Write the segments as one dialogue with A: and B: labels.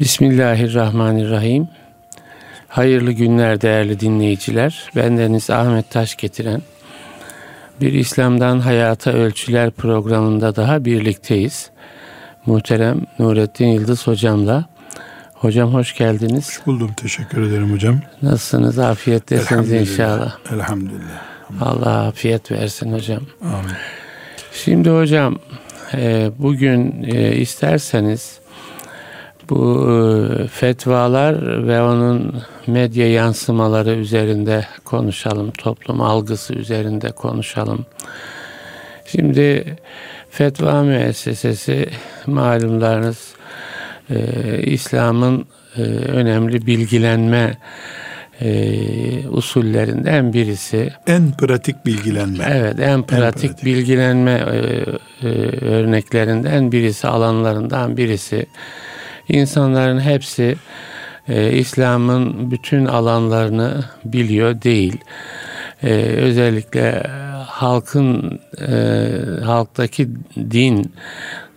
A: Bismillahirrahmanirrahim. Hayırlı günler değerli dinleyiciler. Bendeniz Ahmet Taş getiren bir İslam'dan Hayata Ölçüler programında daha birlikteyiz. Muhterem Nurettin Yıldız hocamla. Hocam hoş geldiniz.
B: Hoş buldum. Teşekkür ederim hocam.
A: Nasılsınız? Afiyettesiniz inşallah.
B: Elhamdülillah.
A: Allah afiyet versin hocam.
B: Amin.
A: Şimdi hocam e, bugün e, isterseniz bu e, fetvalar ve onun medya yansımaları üzerinde konuşalım. Toplum algısı üzerinde konuşalım. Şimdi fetva müessesesi malumlarınız İslam'ın önemli bilgilenme e, usullerinden birisi.
B: En pratik bilgilenme.
A: Evet, en pratik, en pratik. bilgilenme e, e, örneklerinden birisi, alanlarından birisi. İnsanların hepsi e, İslam'ın bütün alanlarını biliyor değil. E, özellikle halkın e, halktaki din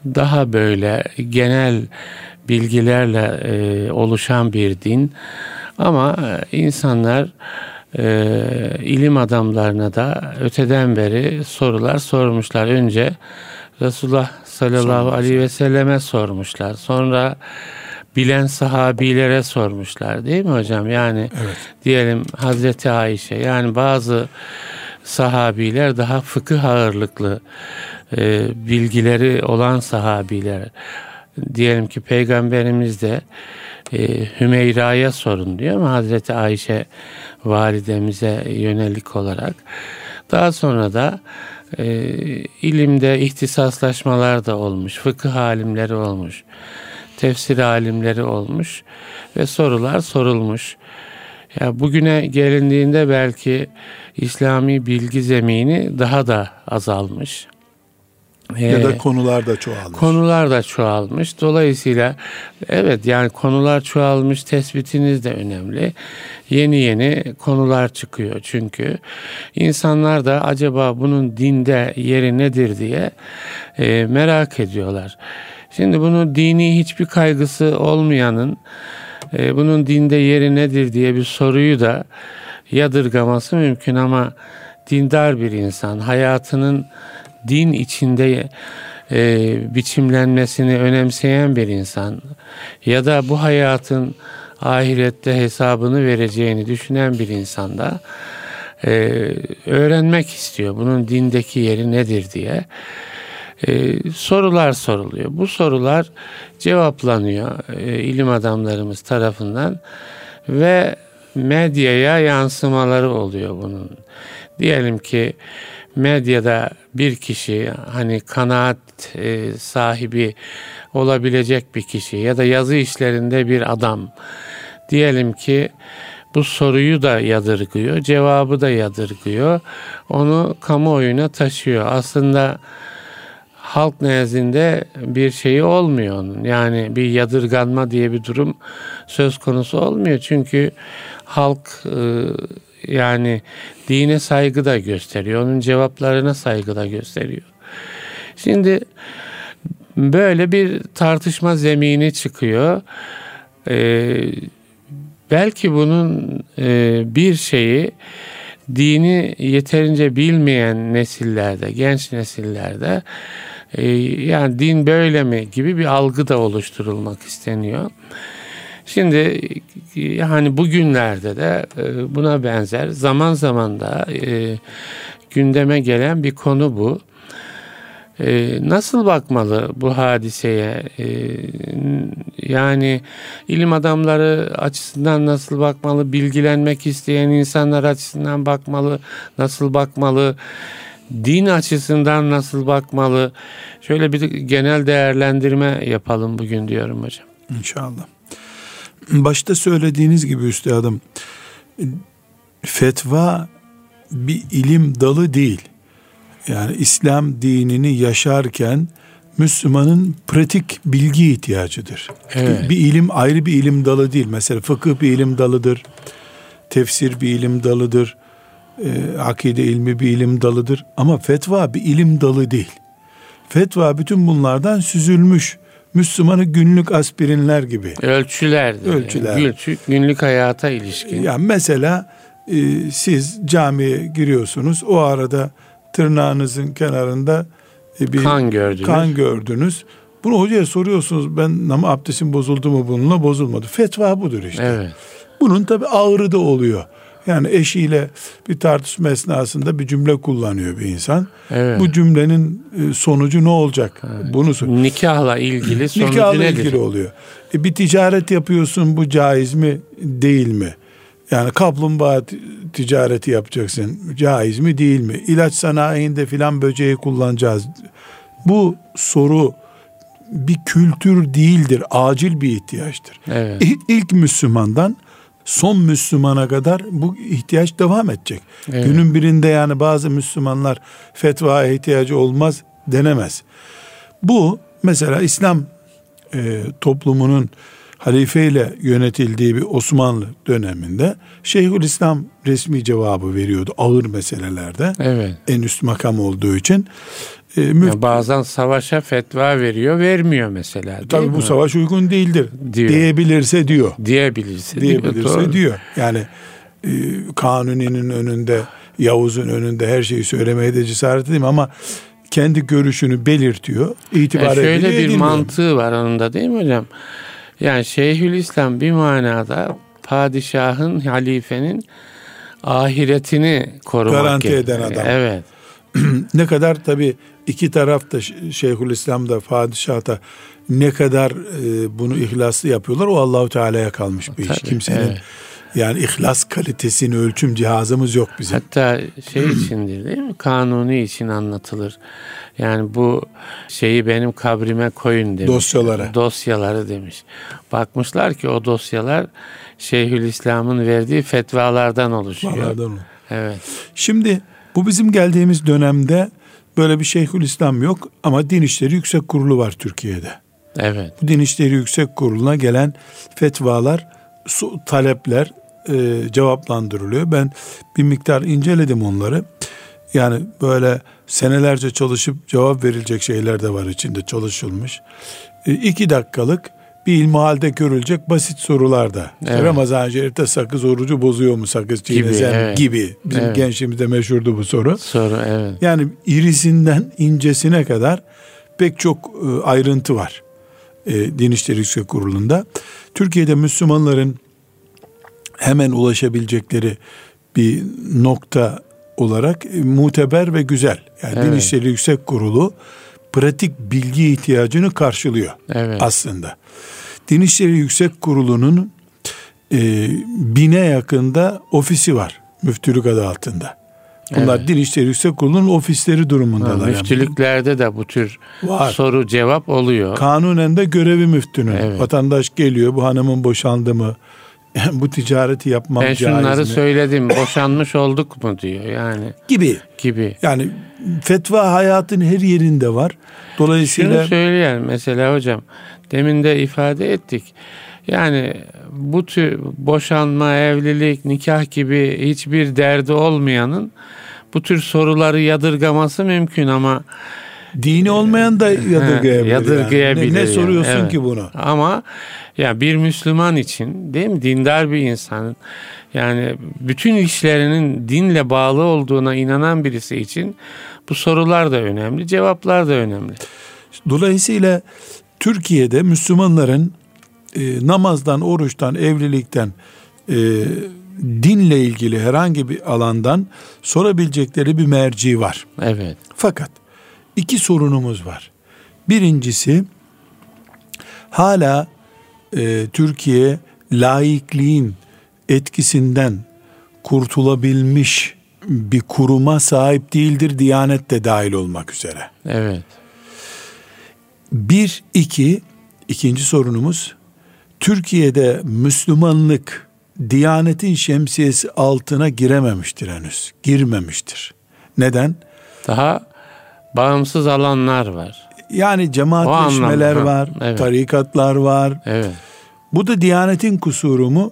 A: daha böyle genel bilgilerle e, oluşan bir din. Ama insanlar e, ilim adamlarına da öteden beri sorular sormuşlar. Önce Resulullah sallallahu aleyhi ve selleme sormuşlar. Sonra bilen sahabilere sormuşlar değil mi hocam? Yani evet. diyelim Hazreti Ayşe yani bazı sahabiler daha fıkıh ağırlıklı e, bilgileri olan sahabiler. Diyelim ki peygamberimiz de e, Hümeyra'ya sorun diyor ama Hazreti Ayşe validemize yönelik olarak. Daha sonra da e, ilimde ihtisaslaşmalar da olmuş, fıkıh alimleri olmuş, tefsir alimleri olmuş ve sorular sorulmuş. Ya bugüne gelindiğinde belki İslami bilgi zemini daha da azalmış.
B: Ya da konular da çoğalmış.
A: Konular da çoğalmış. Dolayısıyla evet yani konular çoğalmış tespitiniz de önemli. Yeni yeni konular çıkıyor çünkü. insanlar da acaba bunun dinde yeri nedir diye e, merak ediyorlar. Şimdi bunu dini hiçbir kaygısı olmayanın e, bunun dinde yeri nedir diye bir soruyu da yadırgaması mümkün ama dindar bir insan hayatının din içinde e, biçimlenmesini önemseyen bir insan ya da bu hayatın ahirette hesabını vereceğini düşünen bir insan da e, öğrenmek istiyor. Bunun dindeki yeri nedir diye. E, sorular soruluyor. Bu sorular cevaplanıyor e, ilim adamlarımız tarafından ve medyaya yansımaları oluyor bunun. Diyelim ki medyada bir kişi hani kanaat e, sahibi olabilecek bir kişi ya da yazı işlerinde bir adam diyelim ki bu soruyu da yadırgıyor, cevabı da yadırgıyor. Onu kamuoyuna taşıyor. Aslında halk nezdinde bir şeyi olmuyor onun. Yani bir yadırganma diye bir durum söz konusu olmuyor. Çünkü halk e, yani dine saygı da gösteriyor. Onun cevaplarına saygı da gösteriyor. Şimdi böyle bir tartışma zemini çıkıyor. Ee, belki bunun e, bir şeyi dini yeterince bilmeyen nesillerde, genç nesillerde e, yani din böyle mi gibi bir algı da oluşturulmak isteniyor. Şimdi yani bugünlerde de e, buna benzer zaman zaman da e, gündeme gelen bir konu bu. E, nasıl bakmalı bu hadiseye? Yani ilim adamları açısından nasıl bakmalı? Bilgilenmek isteyen insanlar açısından bakmalı? Nasıl bakmalı? Din açısından nasıl bakmalı? Şöyle bir genel değerlendirme yapalım bugün diyorum hocam.
B: İnşallah başta söylediğiniz gibi üstadım fetva bir ilim dalı değil. Yani İslam dinini yaşarken Müslümanın pratik bilgi ihtiyacıdır. Evet. Bir ilim ayrı bir ilim dalı değil. Mesela fıkıh bir ilim dalıdır. Tefsir bir ilim dalıdır. E, akide ilmi bir ilim dalıdır. Ama fetva bir ilim dalı değil. Fetva bütün bunlardan süzülmüş Müslümanı günlük aspirinler gibi.
A: Ölçüler.
B: Ölçüler.
A: Yani. Ölçü, günlük hayata ilişkin.
B: Yani mesela e, siz camiye giriyorsunuz. O arada tırnağınızın kenarında
A: e, bir kan gördünüz.
B: Kan gördünüz. Bunu hocaya soruyorsunuz. Ben nama abdestim bozuldu mu bununla bozulmadı. Fetva budur işte.
A: Evet.
B: Bunun tabi ağırı da oluyor. Yani eşiyle bir tartışma esnasında bir cümle kullanıyor bir insan. Evet. Bu cümlenin e, sonucu ne olacak? Evet. Bunu sor.
A: Nikahla ilgili sonucu
B: Nikahla
A: nedir?
B: ilgili oluyor. E bir ticaret yapıyorsun bu caiz mi değil mi? Yani kaplumbağa ticareti yapacaksın. Caiz mi değil mi? İlaç sanayinde filan böceği kullanacağız. Bu soru bir kültür değildir. Acil bir ihtiyaçtır. Evet. İlk Müslümandan son Müslümana kadar bu ihtiyaç devam edecek. Evet. Günün birinde yani bazı Müslümanlar fetvaya ihtiyacı olmaz denemez. Bu mesela İslam e, toplumunun halifeyle yönetildiği bir Osmanlı döneminde Şeyhülislam resmi cevabı veriyordu ağır meselelerde. Evet. En üst makam olduğu için.
A: E, müft- yani bazen savaşa fetva veriyor, vermiyor mesela.
B: Tabii bu savaş uygun değildir. Diyor. Diyebilirse diyor.
A: Diyebilirse,
B: diyebilirse diyor. diyor. Yani e, Kanuni'nin önünde, Yavuz'un önünde her şeyi söylemeye de cesaret edeyim ama kendi görüşünü belirtiyor. İtibar yani
A: şöyle bir edilmiyor. mantığı var onun da değil mi hocam? Yani Şeyhülislam bir manada padişahın, halifenin ahiretini korumak
B: garanti eden adam.
A: Evet.
B: ne kadar tabi iki taraf da Şeyhülislam'da padişahta ne kadar e, bunu ihlaslı yapıyorlar o Allahu Teala'ya kalmış bir iş. Kimsenin evet. yani ihlas kalitesini ölçüm cihazımız yok bizim.
A: Hatta şey içindir değil mi? Kanuni için anlatılır. Yani bu şeyi benim kabrime koyun demiş.
B: Dosyaları.
A: Dosyaları demiş. Bakmışlar ki o dosyalar Şeyhülislam'ın verdiği fetvalardan oluşuyor. Fetvalardan Evet.
B: Şimdi bu bizim geldiğimiz dönemde böyle bir Şeyhülislam yok ama Din İşleri Yüksek Kurulu var Türkiye'de.
A: Evet.
B: Bu Din İşleri Yüksek Kurulu'na gelen fetvalar, talepler e, cevaplandırılıyor. Ben bir miktar inceledim onları. Yani böyle senelerce çalışıp cevap verilecek şeyler de var içinde çalışılmış. E, iki dakikalık bir ilmihalde görülecek basit sorular da. Evet. Ramazan-ı Şerif'te sakız orucu bozuyor mu sakız çiğnesem gibi, evet. gibi. Bizim evet. gençliğimizde meşhurdu bu soru.
A: Soru evet.
B: Yani irisinden incesine kadar pek çok e, ayrıntı var. E, Din İşleri Yüksek Kurulu'nda. Türkiye'de Müslümanların hemen ulaşabilecekleri bir nokta olarak e, muteber ve güzel. Yani evet. Din İşleri Yüksek Kurulu pratik bilgi ihtiyacını karşılıyor evet. aslında. Din İşleri Yüksek Kurulu'nun e, bine yakında ofisi var müftülük adı altında. Bunlar evet. Din İşleri Yüksek Kurulu'nun ofisleri durumundalar. Ha,
A: müftülüklerde yani. de bu tür var. soru cevap oluyor.
B: Kanunen de görevi müftünün. Evet. Vatandaş geliyor bu hanımın boşandı mı? bu ticareti yapmam ben
A: caiz mi? Ben şunları söyledim boşanmış olduk mu diyor yani.
B: Gibi.
A: Gibi.
B: Yani fetva hayatın her yerinde var. Dolayısıyla.
A: Şunu söyleyelim mesela hocam. Demin de ifade ettik. Yani bu tür boşanma, evlilik, nikah gibi hiçbir derdi olmayanın bu tür soruları yadırgaması mümkün ama
B: dini olmayan da yadırgayabilir. yadırgayabilir. Yani. Ne, ne soruyorsun yani, evet. ki bunu?
A: Ama ya bir Müslüman için değil mi dindar bir insanın yani bütün işlerinin dinle bağlı olduğuna inanan birisi için bu sorular da önemli, cevaplar da önemli.
B: Dolayısıyla Türkiye'de Müslümanların e, namazdan, oruçtan, evlilikten, e, dinle ilgili herhangi bir alandan sorabilecekleri bir merci var.
A: Evet.
B: Fakat iki sorunumuz var. Birincisi hala e, Türkiye laikliğin etkisinden kurtulabilmiş bir kuruma sahip değildir. Diyanet de dahil olmak üzere.
A: Evet.
B: Bir, iki, ikinci sorunumuz Türkiye'de Müslümanlık Diyanetin şemsiyesi altına girememiştir henüz. Girmemiştir. Neden?
A: Daha bağımsız alanlar var.
B: Yani cemaatleşmeler var, evet. tarikatlar var.
A: Evet.
B: Bu da Diyanetin kusuru mu?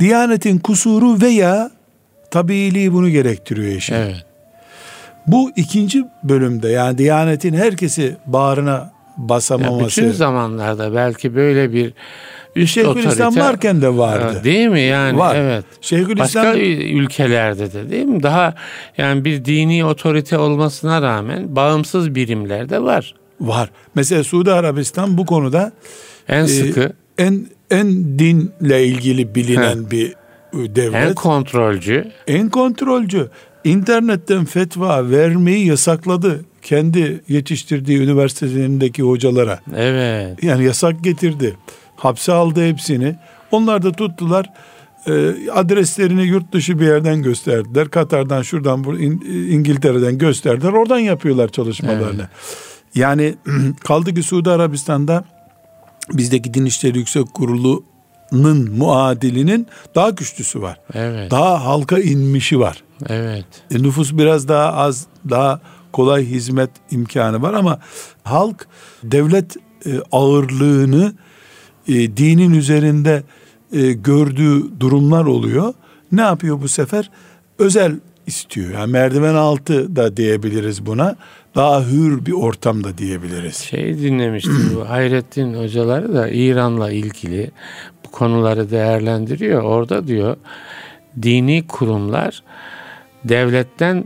B: Diyanetin kusuru veya tabiiliği bunu gerektiriyor işin.
A: Evet.
B: Bu ikinci bölümde yani Diyanetin herkesi bağrına basamaması.
A: Ya bütün zamanlarda belki böyle bir
B: Şeyhülislam varken de vardı.
A: değil mi yani?
B: Var.
A: Evet.
B: Şeyhülislam
A: Başka ülkelerde de değil mi? Daha yani bir dini otorite olmasına rağmen bağımsız birimlerde var.
B: var. Mesela Suudi Arabistan bu konuda
A: En
B: e,
A: sıkı,
B: en en dinle ilgili bilinen bir devlet.
A: en kontrolcü.
B: en kontrolcü. İnternetten fetva vermeyi yasakladı. Kendi yetiştirdiği üniversitelerindeki hocalara.
A: Evet.
B: Yani yasak getirdi. Hapse aldı hepsini. Onlar da tuttular. e, adreslerini yurt dışı bir yerden gösterdiler. Katar'dan şuradan İngiltere'den gösterdiler. Oradan yapıyorlar çalışmalarını. Yani kaldı ki Suudi Arabistan'da bizdeki Din İşleri Yüksek Kurulu'nun muadilinin daha güçlüsü var.
A: Evet.
B: Daha halka inmişi var.
A: Evet.
B: E, nüfus biraz daha az, daha kolay hizmet imkanı var ama halk devlet e, ağırlığını e, dinin üzerinde e, gördüğü durumlar oluyor. Ne yapıyor bu sefer? Özel istiyor. Yani merdiven altı da diyebiliriz buna. Daha hür bir ortamda diyebiliriz.
A: Şey dinlemiştim bu Hayrettin hocaları da İran'la ilgili bu konuları değerlendiriyor. Orada diyor dini kurumlar devletten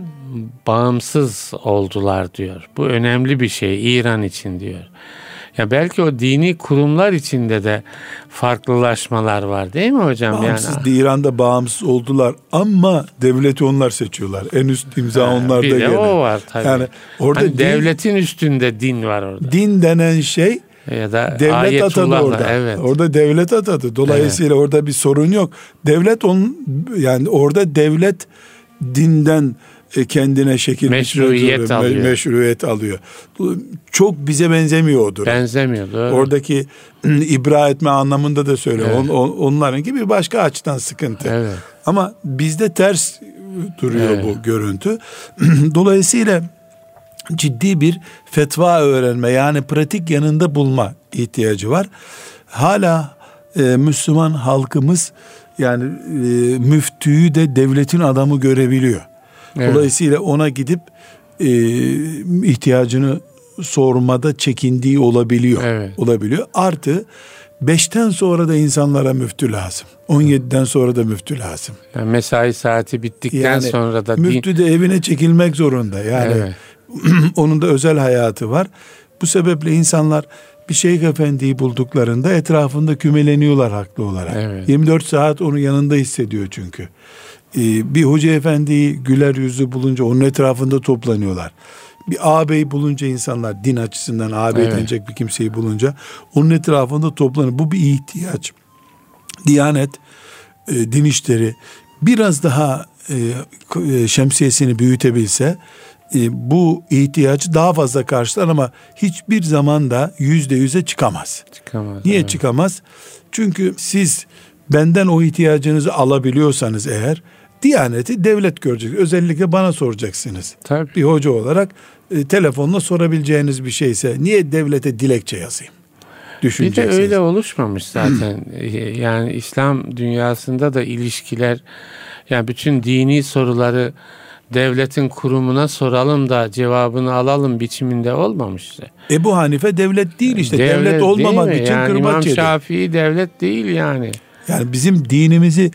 A: bağımsız oldular diyor. Bu önemli bir şey İran için diyor. Ya belki o dini kurumlar içinde de farklılaşmalar var değil mi hocam?
B: Bağımsız
A: yani,
B: İran'da bağımsız oldular ama devleti onlar seçiyorlar. En üst imza
A: Ha,
B: onlarda
A: bir de
B: gene.
A: o var tabii.
B: Yani orada
A: Hani
B: din,
A: devletin üstünde din var orada.
B: din denen şey
A: Ya da
B: devlet atadı orada.
A: Evet.
B: Orada devlet atadı. Dolayısıyla orada bir sorun yok. Devlet onun yani orada devlet dinden kendine şekil
A: Meşruiyet
B: zorunda,
A: alıyor.
B: Meşruiyet alıyor. Bu Çok bize benzemiyor o durum.
A: Benzemiyor doğru.
B: Oradaki ibra etme anlamında da söyle.
A: Evet.
B: On, on- onların gibi başka açıdan sıkıntı.
A: Evet.
B: Ama bizde ters duruyor
A: Evet.
B: bu görüntü. Dolayısıyla ciddi bir fetva öğrenme yani pratik yanında bulma ihtiyacı var. Hala e, Müslüman halkımız yani e, müftüyü de devletin adamı görebiliyor.
A: Evet.
B: Dolayısıyla ona gidip e, ihtiyacını sormada çekindiği olabiliyor.
A: Evet.
B: Olabiliyor. Artı beşten sonra da insanlara müftü lazım. 17'den sonra da müftü lazım.
A: Yani mesai saati bittikten
B: Yani
A: sonra da
B: müftü de evine çekilmek zorunda. Yani
A: Evet.
B: onun da özel hayatı var. Bu sebeple insanlar bir şeyh efendiyi bulduklarında etrafında kümeleniyorlar haklı olarak.
A: Evet.
B: 24 saat onun yanında hissediyor çünkü. Ee, bir hoca efendiyi güler yüzlü bulunca onun etrafında toplanıyorlar. Bir ağabey bulunca insanlar din açısından ağabey
A: Evet.
B: denecek bir kimseyi bulunca onun etrafında toplanıyor. Bu bir ihtiyaç. Diyanet, e, din işleri biraz daha e, e, şemsiyesini büyütebilse e, bu ihtiyacı daha fazla karşılar ama hiçbir zaman da yüzde yüze çıkamaz.
A: çıkamaz.
B: Niye
A: evet.
B: çıkamaz? Çünkü siz benden o ihtiyacınızı alabiliyorsanız eğer Diyaneti devlet görecek. Özellikle bana soracaksınız.
A: Tabii.
B: Bir hoca olarak e, telefonla sorabileceğiniz bir şeyse niye devlete dilekçe yazayım?
A: Bir de öyle oluşmamış zaten. yani İslam dünyasında da ilişkiler yani bütün dini soruları devletin kurumuna soralım da cevabını alalım biçiminde olmamış.
B: Ebu Hanife devlet değil işte. Devlet, olmamak
A: değil mi?
B: için
A: yani
B: kırbaç
A: İmam
B: yedi.
A: Şafii devlet değil yani.
B: Yani bizim dinimizi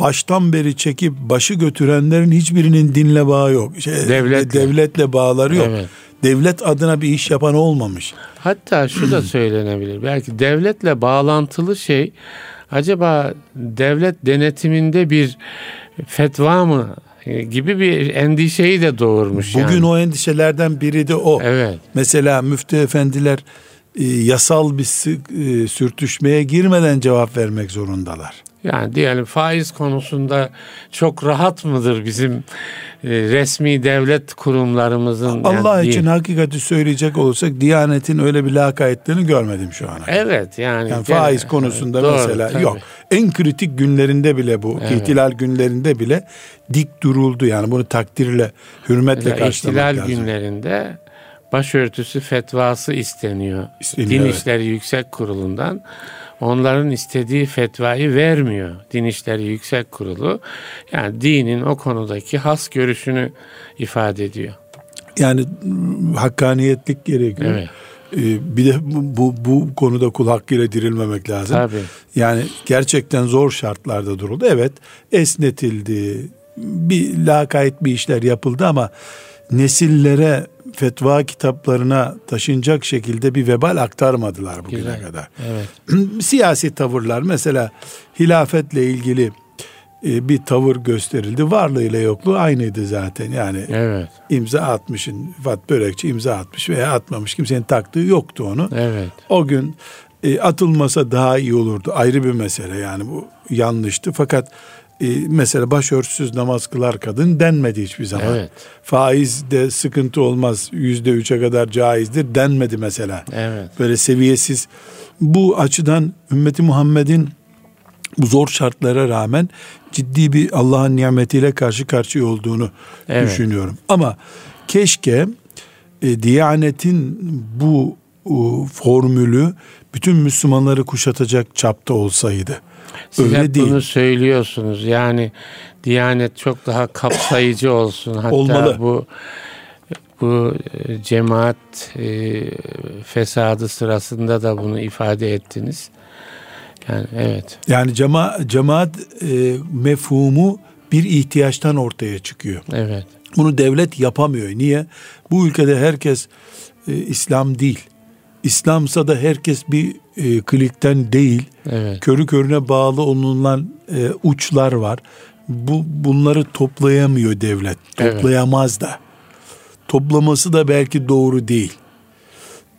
B: baştan beri çekip başı götürenlerin hiçbirinin dinle bağı yok. Şey,
A: Devletle.
B: devletle bağları yok.
A: Evet.
B: Devlet adına bir iş yapan olmamış.
A: Hatta şu da söylenebilir. Belki devletle bağlantılı şey acaba devlet denetiminde bir fetva mı e, gibi bir endişeyi de doğurmuş.
B: Bugün
A: yani.
B: o endişelerden biri de o.
A: Evet.
B: Mesela müftü efendiler e, yasal bir e, sürtüşmeye girmeden cevap vermek zorundalar.
A: Yani diyelim faiz konusunda çok rahat mıdır bizim e, resmi devlet kurumlarımızın?
B: Allah
A: yani
B: için hakikati söyleyecek olursak Diyanet'in öyle bir lakayetlerini görmedim şu ana.
A: Evet yani.
B: Yani
A: gene-
B: faiz konusunda
A: Doğru,
B: mesela
A: tabii.
B: yok. En kritik günlerinde bile bu
A: Evet.
B: ihtilal günlerinde bile dik duruldu. Yani bunu takdirle, hürmetle karşılamak
A: ihtilal
B: lazım.
A: günlerinde başörtüsü fetvası isteniyor.
B: İsteniyor,
A: Din
B: evet.
A: İşleri Yüksek Kurulu'ndan. Onların istediği fetvayı vermiyor Din İşleri Yüksek Kurulu. Yani dinin o konudaki has görüşünü ifade ediyor.
B: Yani mm, hakkaniyetlik gerekiyor.
A: Evet.
B: Ee, bir de bu, bu, bu konuda kul hakkıyla dirilmemek lazım.
A: Tabii.
B: Yani gerçekten zor şartlarda duruldu. Evet esnetildi, bir lakayt bir işler yapıldı ama nesillere fetva kitaplarına taşınacak şekilde bir vebal aktarmadılar bugüne Güzel. kadar.
A: Evet.
B: Siyasi tavırlar mesela hilafetle ilgili e, bir tavır gösterildi. Varlığıyla yokluğu aynıydı zaten. Yani
A: evet.
B: imza atmışın Fat Börekçi imza atmış veya atmamış kimsenin taktığı yoktu onu.
A: Evet.
B: O gün e, atılmasa daha iyi olurdu. Ayrı bir mesele yani bu yanlıştı. Fakat e, mesela başörtüsüz namaz kılar kadın denmedi hiçbir zaman.
A: Evet.
B: Faiz de sıkıntı olmaz yüzde üçe kadar caizdir denmedi mesela.
A: Evet.
B: Böyle seviyesiz. Bu açıdan ümmeti Muhammed'in bu zor şartlara rağmen ciddi bir Allah'ın nimetiyle karşı karşıya olduğunu evet. düşünüyorum. Ama keşke e, Diyanet'in bu e, formülü bütün Müslümanları kuşatacak çapta olsaydı.
A: Siz Öyle hep değil. bunu söylüyorsunuz. Yani Diyanet çok daha kapsayıcı olsun. Hatta Olmalı. bu bu e, cemaat e, fesadı sırasında da bunu ifade ettiniz. Yani evet.
B: Yani cema, cemaat e, mefhumu bir ihtiyaçtan ortaya çıkıyor.
A: Evet.
B: Bunu devlet yapamıyor. Niye? Bu ülkede herkes e, İslam değil. İslamsa da herkes bir e, klikten değil.
A: Evet.
B: Körü körüne bağlı olunan e, uçlar var. Bu bunları toplayamıyor devlet. Toplayamaz evet. da. Toplaması da belki doğru değil.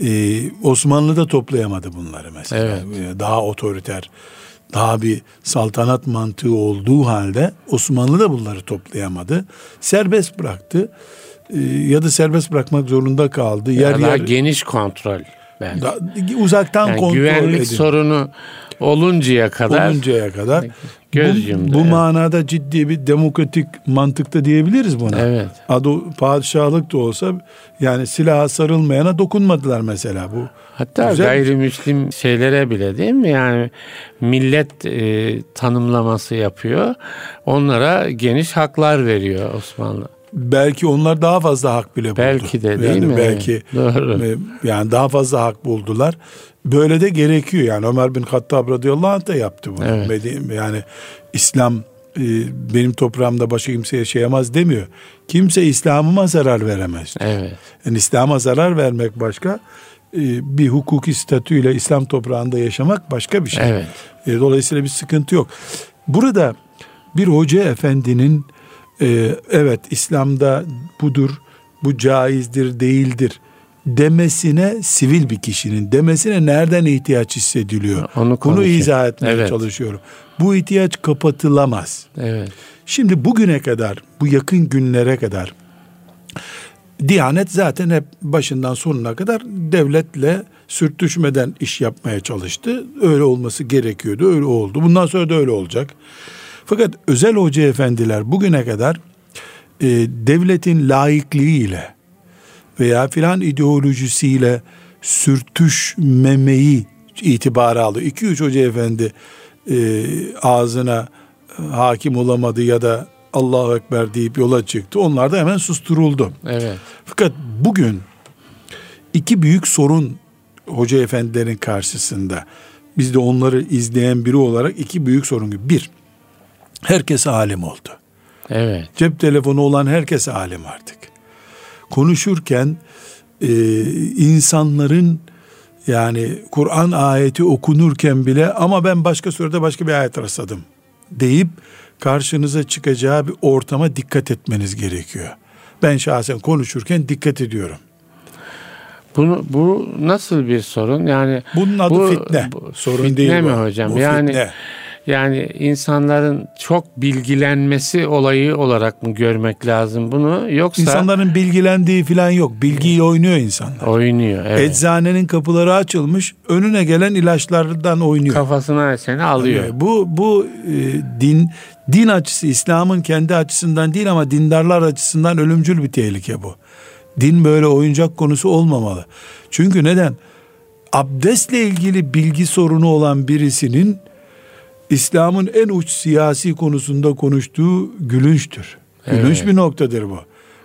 B: Ee, Osmanlı da toplayamadı bunları mesela.
A: Evet.
B: Ee, daha otoriter, daha bir saltanat mantığı olduğu halde Osmanlı da bunları toplayamadı. Serbest bıraktı. Ee, ya da serbest bırakmak zorunda kaldı.
A: Ya yer daha yer geniş kontrol.
B: Belki. Da, uzaktan yani kontrol
A: güvenlik
B: edin.
A: sorunu oluncaya kadar
B: oluncaya kadar
A: göz
B: bu, bu evet. manada ciddi bir demokratik mantıkta diyebiliriz buna.
A: Evet.
B: Adı padişahlık da olsa yani silaha sarılmayana dokunmadılar mesela bu.
A: Hatta Güzel gayrimüslim şeylere bile değil mi? Yani millet e, tanımlaması yapıyor. Onlara geniş haklar veriyor Osmanlı
B: belki onlar daha fazla hak bile buldu.
A: Belki de değil
B: yani
A: mi?
B: Belki
A: Doğru.
B: E, yani daha fazla hak buldular. Böyle de gerekiyor yani Ömer bin Hattab radıyallahu anh da yaptı bunu. Evet. Yani İslam e, benim toprağımda başka kimse yaşayamaz demiyor. Kimse İslam'ıma zarar veremez.
A: Evet.
B: Yani İslam'a zarar vermek başka, e, bir hukuki statüyle İslam toprağında yaşamak başka bir şey.
A: Evet.
B: Dolayısıyla bir sıkıntı yok. Burada bir hoca efendinin e, evet İslam'da budur, bu caizdir, değildir demesine sivil bir kişinin demesine nereden ihtiyaç hissediliyor?
A: Onu
B: Bunu izah etmeye evet. çalışıyorum. Bu ihtiyaç kapatılamaz.
A: Evet.
B: Şimdi bugüne kadar, bu yakın günlere kadar Diyanet zaten hep başından sonuna kadar devletle sürtüşmeden iş yapmaya çalıştı. Öyle olması gerekiyordu, öyle oldu. Bundan sonra da öyle olacak. Fakat özel hoca efendiler bugüne kadar e, devletin laikliği ile veya filan ideolojisiyle sürtüşmemeyi itibara alıyor. İki üç hoca efendi e, ağzına hakim olamadı ya da Allahu Ekber deyip yola çıktı. Onlar da hemen susturuldu.
A: Evet.
B: Fakat bugün iki büyük sorun hoca efendilerin karşısında biz de onları izleyen biri olarak iki büyük sorun gibi. Bir, herkes alim oldu.
A: Evet.
B: Cep telefonu olan herkes alim artık. Konuşurken e, insanların yani Kur'an ayeti okunurken bile ama ben başka surede başka bir ayet rastladım deyip karşınıza çıkacağı bir ortama dikkat etmeniz gerekiyor. Ben şahsen konuşurken dikkat ediyorum.
A: Bunu bu nasıl bir sorun? Yani
B: bunun adı bu, fitne. Bu, sorun
A: fitne
B: değil
A: mi bu. hocam? Bu yani fitne. Yani insanların çok bilgilenmesi olayı olarak mı görmek lazım bunu yoksa
B: insanların bilgilendiği falan yok. Bilgiyle oynuyor insanlar.
A: Oynuyor. Evet.
B: Eczanenin kapıları açılmış, önüne gelen ilaçlardan oynuyor.
A: Kafasına seni alıyor. Yani
B: bu bu e, din din açısı İslam'ın kendi açısından değil ama dindarlar açısından ölümcül bir tehlike bu. Din böyle oyuncak konusu olmamalı. Çünkü neden? Abdestle ilgili bilgi sorunu olan birisinin İslam'ın en uç siyasi konusunda konuştuğu gülünçtür. Gülünç evet. bir noktadır bu.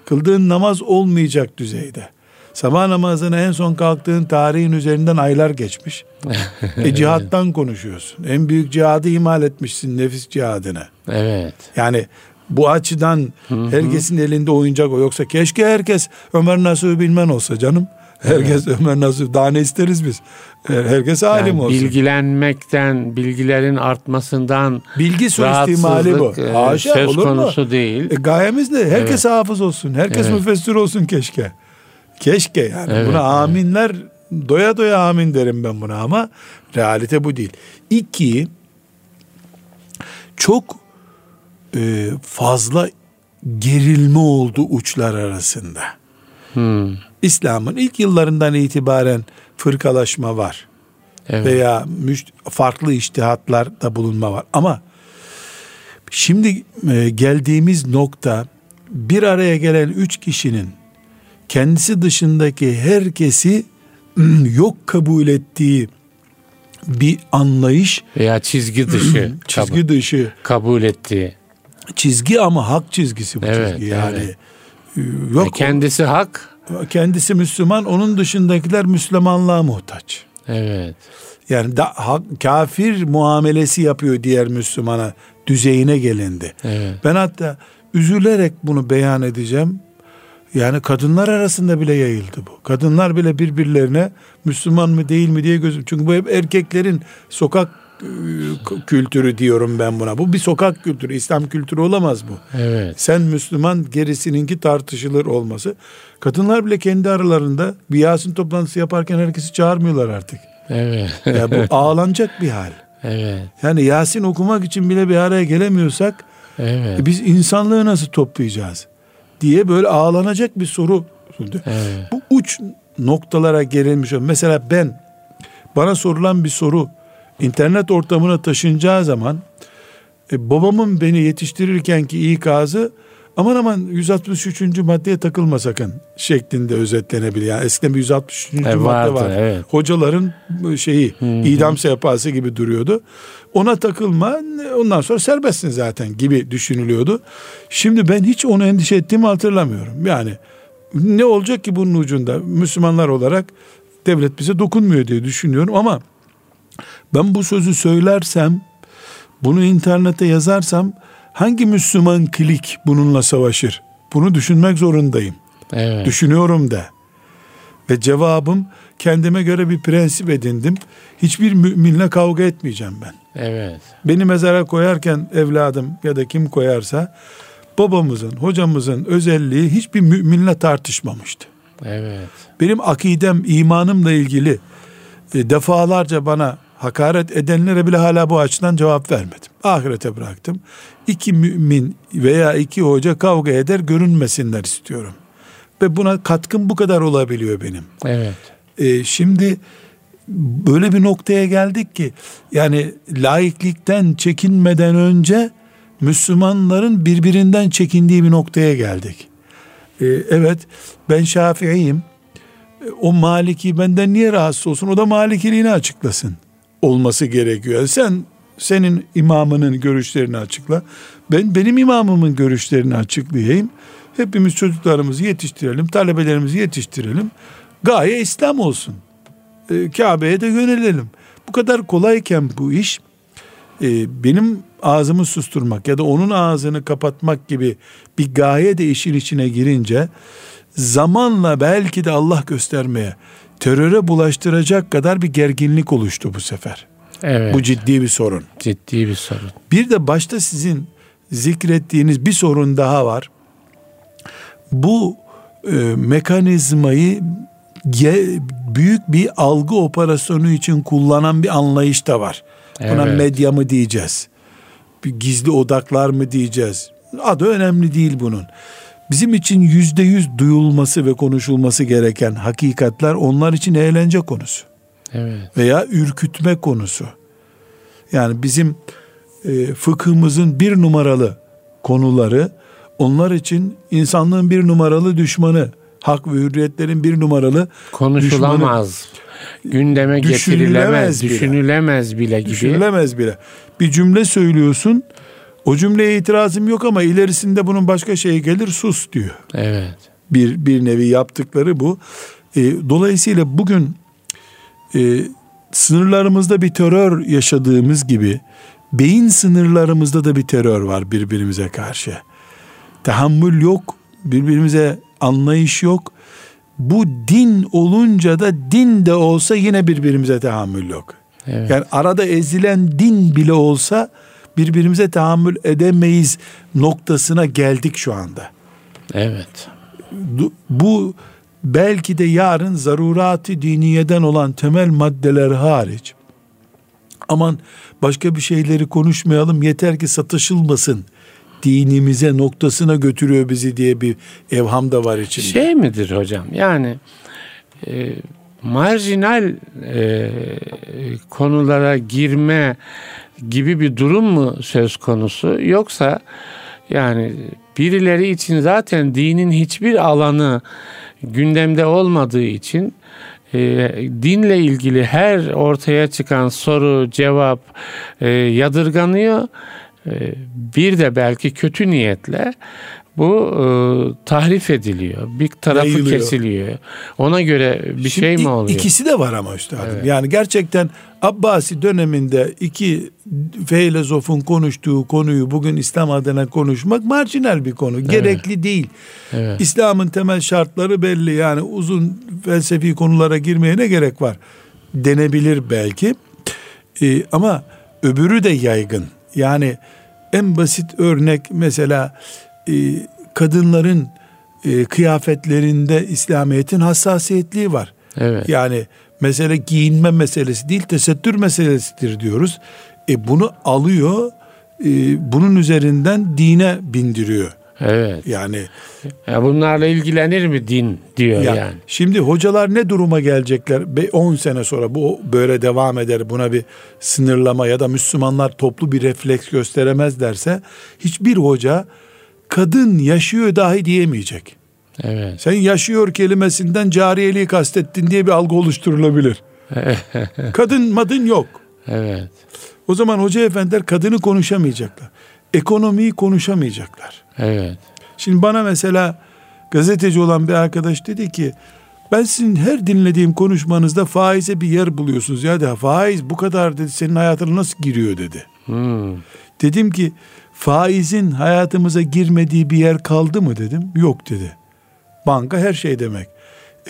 B: Kıldığın namaz olmayacak düzeyde. Sabah namazına en son kalktığın tarihin üzerinden aylar geçmiş. e cihattan konuşuyorsun. En büyük cihadı imal etmişsin nefis cihadını.
A: Evet.
B: Yani bu açıdan Hı-hı. herkesin elinde oyuncak o. Yoksa keşke herkes Ömer Nasuh bilmen olsa canım. Herkes evet. Ömer Nasuh. Daha ne isteriz biz? Herkes alim yani olsun.
A: Bilgilenmekten, bilgilerin artmasından
B: bilgi suistimali bu.
A: E, Haşa, söz olur konusu mu? değil.
B: E, gayemiz ne? Herkes evet. hafız olsun. Herkes evet. müfessir olsun keşke. Keşke yani. Evet, buna aminler doya doya amin derim ben buna ama realite bu değil. İki, çok e, fazla gerilme oldu uçlar arasında. Hmm. İslam'ın ilk yıllarından itibaren fırkalaşma var. Evet. Veya farklı iştihatlarda bulunma var. Ama şimdi e, geldiğimiz nokta bir araya gelen üç kişinin kendisi dışındaki herkesi yok kabul ettiği bir anlayış
A: veya çizgi dışı
B: çizgi kabul, dışı
A: kabul ettiği
B: çizgi ama hak çizgisi bu evet, çizgi yani evet.
A: Yok e kendisi hak
B: kendisi Müslüman onun dışındakiler Müslümanlığa muhtaç
A: evet
B: yani da, ha, kafir muamelesi yapıyor diğer Müslümana düzeyine gelindi evet. ben hatta üzülerek bunu beyan edeceğim yani kadınlar arasında bile yayıldı bu. Kadınlar bile birbirlerine Müslüman mı değil mi diye gözüm. Çünkü bu hep erkeklerin sokak kültürü diyorum ben buna. Bu bir sokak kültürü, İslam kültürü olamaz bu.
A: Evet.
B: Sen Müslüman gerisininki tartışılır olması. Kadınlar bile kendi aralarında bir Yasin toplantısı yaparken herkesi çağırmıyorlar artık.
A: Evet.
B: ya bu ağlanacak bir hal.
A: Evet.
B: Yani Yasin okumak için bile bir araya gelemiyorsak
A: evet.
B: biz insanlığı nasıl toplayacağız? diye böyle ağlanacak bir soru.
A: Evet.
B: Bu uç noktalara gerilmiş. Mesela ben bana sorulan bir soru internet ortamına taşınacağı zaman e, babamın beni yetiştirirkenki ikazı aman aman 163. maddeye takılma sakın şeklinde özetlenebilir. Yani eskiden bir 163. E, madde vardı, var. Evet. Hocaların şeyi Hı-hı. idam sehpası gibi duruyordu. Ona takılma ondan sonra serbestsin zaten gibi düşünülüyordu. Şimdi ben hiç onu endişe ettiğimi hatırlamıyorum. Yani ne olacak ki bunun ucunda Müslümanlar olarak devlet bize dokunmuyor diye düşünüyorum ama ben bu sözü söylersem bunu internete yazarsam hangi Müslüman klik bununla savaşır? Bunu düşünmek zorundayım.
A: Evet.
B: Düşünüyorum da. Ve cevabım kendime göre bir prensip edindim. Hiçbir müminle kavga etmeyeceğim ben.
A: Evet.
B: Beni mezara koyarken evladım ya da kim koyarsa babamızın, hocamızın özelliği hiçbir müminle tartışmamıştı.
A: Evet.
B: Benim akidem, imanımla ilgili e, defalarca bana hakaret edenlere bile hala bu açıdan cevap vermedim. Ahirete bıraktım. İki mümin veya iki hoca kavga eder görünmesinler istiyorum. Ve buna katkım bu kadar olabiliyor benim.
A: Evet.
B: Ee, şimdi böyle bir noktaya geldik ki yani laiklikten çekinmeden önce Müslümanların birbirinden çekindiği bir noktaya geldik. Ee, evet ben Şafii'yim. O Maliki benden niye rahatsız olsun? O da Malikiliğini açıklasın. Olması gerekiyor. Sen senin imamının görüşlerini açıkla. Ben benim imamımın görüşlerini açıklayayım. Hepimiz çocuklarımızı yetiştirelim, talebelerimizi yetiştirelim. Gaye İslam olsun. E, Kabe'ye de yönelelim. Bu kadar kolayken bu iş e, benim ağzımı susturmak ya da onun ağzını kapatmak gibi bir gaye de işin içine girince zamanla belki de Allah göstermeye teröre bulaştıracak kadar bir gerginlik oluştu bu sefer.
A: Evet.
B: Bu ciddi bir sorun.
A: Ciddi bir sorun.
B: Bir de başta sizin zikrettiğiniz bir sorun daha var. Bu e, mekanizmayı büyük bir algı operasyonu için kullanan bir anlayış da var. Buna evet. medya mı diyeceğiz? Bir gizli odaklar mı diyeceğiz? Adı önemli değil bunun. Bizim için yüzde yüz duyulması ve konuşulması gereken hakikatler onlar için eğlence konusu.
A: Evet.
B: Veya ürkütme konusu. Yani bizim e, fıkhımızın bir numaralı konuları onlar için insanlığın bir numaralı düşmanı hak ve hürriyetlerin bir numaralı
A: konuşulamaz. Düşmanı, gündeme getirilemez, bile. düşünülemez bile gibi.
B: Düşünülemez bile. Bir cümle söylüyorsun. O cümleye itirazım yok ama ilerisinde bunun başka şeyi gelir sus diyor.
A: Evet.
B: Bir bir nevi yaptıkları bu. E, dolayısıyla bugün e, sınırlarımızda bir terör yaşadığımız gibi beyin sınırlarımızda da bir terör var birbirimize karşı. Tahammül yok, birbirimize anlayış yok. Bu din olunca da din de olsa yine birbirimize tahammül yok. Evet. Yani arada ezilen din bile olsa birbirimize tahammül edemeyiz noktasına geldik şu anda.
A: Evet.
B: Bu belki de yarın zaruratı diniyeden olan temel maddeler hariç aman başka bir şeyleri konuşmayalım yeter ki satışılmasın dinimize noktasına götürüyor bizi diye bir evham da var içinde.
A: Şey midir hocam yani e, marjinal e, konulara girme gibi bir durum mu söz konusu yoksa yani birileri için zaten dinin hiçbir alanı gündemde olmadığı için e, dinle ilgili her ortaya çıkan soru, cevap e, yadırganıyor. E, bir de belki kötü niyetle bu e, tahrif ediliyor. Bir tarafı Yayılıyor. kesiliyor. Ona göre bir Şimdi şey mi oluyor?
B: İkisi de var ama üstadım. Evet. Yani gerçekten Abbasi döneminde iki filozofun konuştuğu konuyu bugün İslam adına konuşmak marjinal bir konu. Evet. Gerekli değil. Evet. İslam'ın temel şartları belli. Yani uzun felsefi konulara girmeye ne gerek var? Denebilir belki. Ee, ama öbürü de yaygın. Yani en basit örnek mesela e, kadınların e, kıyafetlerinde İslamiyet'in hassasiyetliği var. Evet. Yani mesele giyinme meselesi değil tesettür meselesidir diyoruz. E bunu alıyor e, bunun üzerinden dine bindiriyor.
A: Evet.
B: Yani
A: ya bunlarla ilgilenir mi din diyor ya, yani.
B: Şimdi hocalar ne duruma gelecekler? 10 sene sonra bu böyle devam eder. Buna bir sınırlama ya da Müslümanlar toplu bir refleks gösteremezlerse hiçbir hoca kadın yaşıyor dahi diyemeyecek.
A: Evet.
B: Sen yaşıyor kelimesinden cariyeliği kastettin diye bir algı oluşturulabilir. kadın madın yok.
A: Evet.
B: O zaman hoca efendiler kadını konuşamayacaklar. Ekonomiyi konuşamayacaklar.
A: Evet.
B: Şimdi bana mesela gazeteci olan bir arkadaş dedi ki ben sizin her dinlediğim konuşmanızda faize bir yer buluyorsunuz. Ya da faiz bu kadar dedi senin hayatına nasıl giriyor dedi.
A: Hmm.
B: Dedim ki faizin hayatımıza girmediği bir yer kaldı mı dedim. Yok dedi. Banka her şey demek.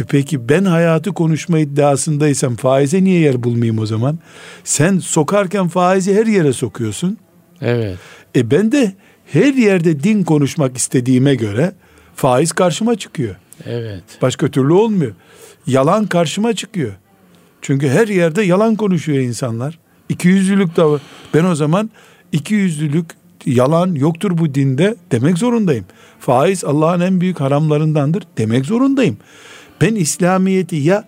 B: E peki ben hayatı konuşma iddiasındaysam faize niye yer bulmayayım o zaman? Sen sokarken faizi her yere sokuyorsun.
A: Evet.
B: E ben de her yerde din konuşmak istediğime göre faiz karşıma çıkıyor.
A: Evet.
B: Başka türlü olmuyor. Yalan karşıma çıkıyor. Çünkü her yerde yalan konuşuyor insanlar. İkiyüzlülük de var. Ben o zaman ikiyüzlülük yalan yoktur bu dinde demek zorundayım. Faiz Allah'ın en büyük haramlarındandır demek zorundayım. Ben İslamiyet'i ya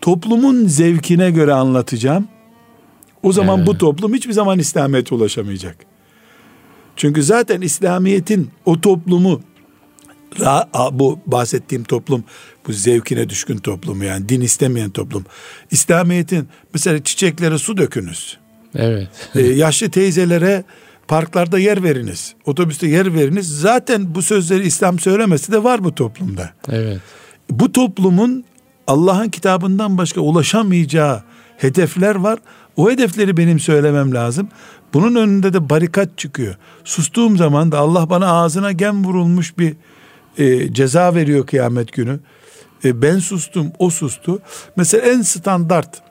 B: toplumun zevkine göre anlatacağım. O zaman evet. bu toplum hiçbir zaman İslamiyet'e ulaşamayacak. Çünkü zaten İslamiyet'in o toplumu bu bahsettiğim toplum bu zevkine düşkün toplum yani din istemeyen toplum. İslamiyet'in mesela çiçeklere su dökünüz.
A: Evet.
B: ee, yaşlı teyzelere parklarda yer veriniz. Otobüste yer veriniz. Zaten bu sözleri İslam söylemesi de var bu toplumda.
A: Evet.
B: Bu toplumun Allah'ın kitabından başka ulaşamayacağı hedefler var. O hedefleri benim söylemem lazım. Bunun önünde de barikat çıkıyor. Sustuğum zaman da Allah bana ağzına gem vurulmuş bir e, ceza veriyor kıyamet günü. E, ben sustum, o sustu. Mesela en standart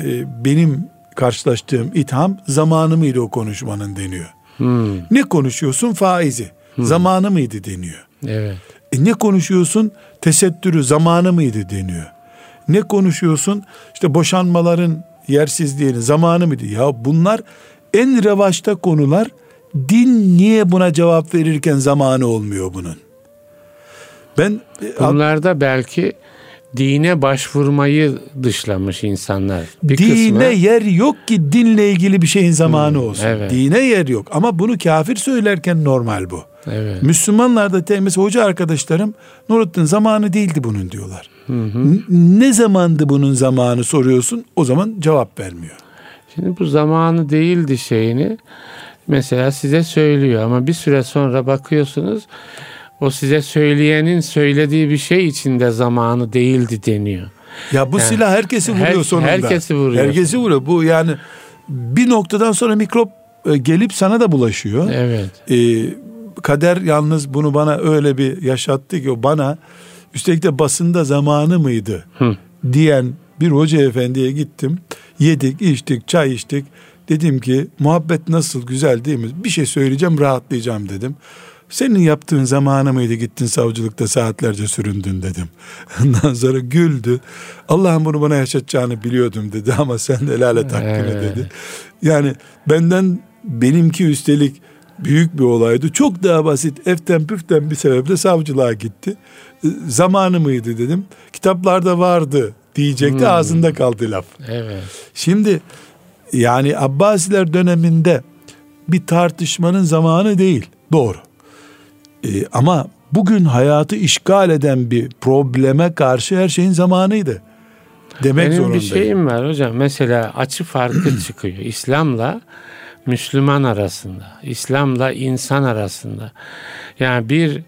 B: e, benim karşılaştığım itham zamanı mıydı o konuşmanın deniyor.
A: Hmm.
B: Ne konuşuyorsun? Faizi. Hmm. Zamanı mıydı deniyor.
A: Evet.
B: E, ne konuşuyorsun? Tesettürü zamanı mıydı deniyor. Ne konuşuyorsun? İşte boşanmaların yersizliğini zamanı mıydı? Ya bunlar en revaçta konular din niye buna cevap verirken zamanı olmuyor bunun? Ben
A: e, bunlarda belki dine başvurmayı dışlamış insanlar.
B: Bir dine kısmı... yer yok ki dinle ilgili bir şeyin zamanı hmm, olsun. Evet. Dine yer yok ama bunu kafir söylerken normal bu.
A: Evet.
B: Müslümanlar da mesela hoca arkadaşlarım Nurettin zamanı değildi bunun diyorlar.
A: Hı hı.
B: Ne zamandı bunun zamanı soruyorsun o zaman cevap vermiyor.
A: Şimdi bu zamanı değildi şeyini mesela size söylüyor ama bir süre sonra bakıyorsunuz o size söyleyenin söylediği bir şey içinde zamanı değildi deniyor.
B: Ya bu yani, silah herkesi vuruyor her, sonunda.
A: Herkesi vuruyor.
B: Herkesi vuruyor. Bu yani bir noktadan sonra mikrop e, gelip sana da bulaşıyor.
A: Evet.
B: Ee, kader yalnız bunu bana öyle bir yaşattı ki o bana üstelik de basında zamanı mıydı Hı. diyen bir hoca efendiye gittim. Yedik, içtik, çay içtik. Dedim ki muhabbet nasıl güzel değil mi? Bir şey söyleyeceğim rahatlayacağım dedim. Senin yaptığın zamanı mıydı gittin savcılıkta saatlerce süründün dedim. Ondan sonra güldü. Allah'ım bunu bana yaşatacağını biliyordum dedi ama sen de helal et hakkını dedi. Yani benden benimki üstelik büyük bir olaydı. Çok daha basit eften püften bir sebeple savcılığa gitti. Zamanı mıydı dedim. Kitaplarda vardı diyecekti hmm. ağzında kaldı laf.
A: Evet.
B: Şimdi yani Abbasiler döneminde bir tartışmanın zamanı değil. Doğru. Ee, ama bugün hayatı işgal eden bir probleme karşı her şeyin zamanıydı. Demek
A: Benim
B: zorundayım.
A: bir şeyim var hocam. Mesela açı farkı çıkıyor. İslam'la Müslüman arasında, İslam'la insan arasında. Yani bir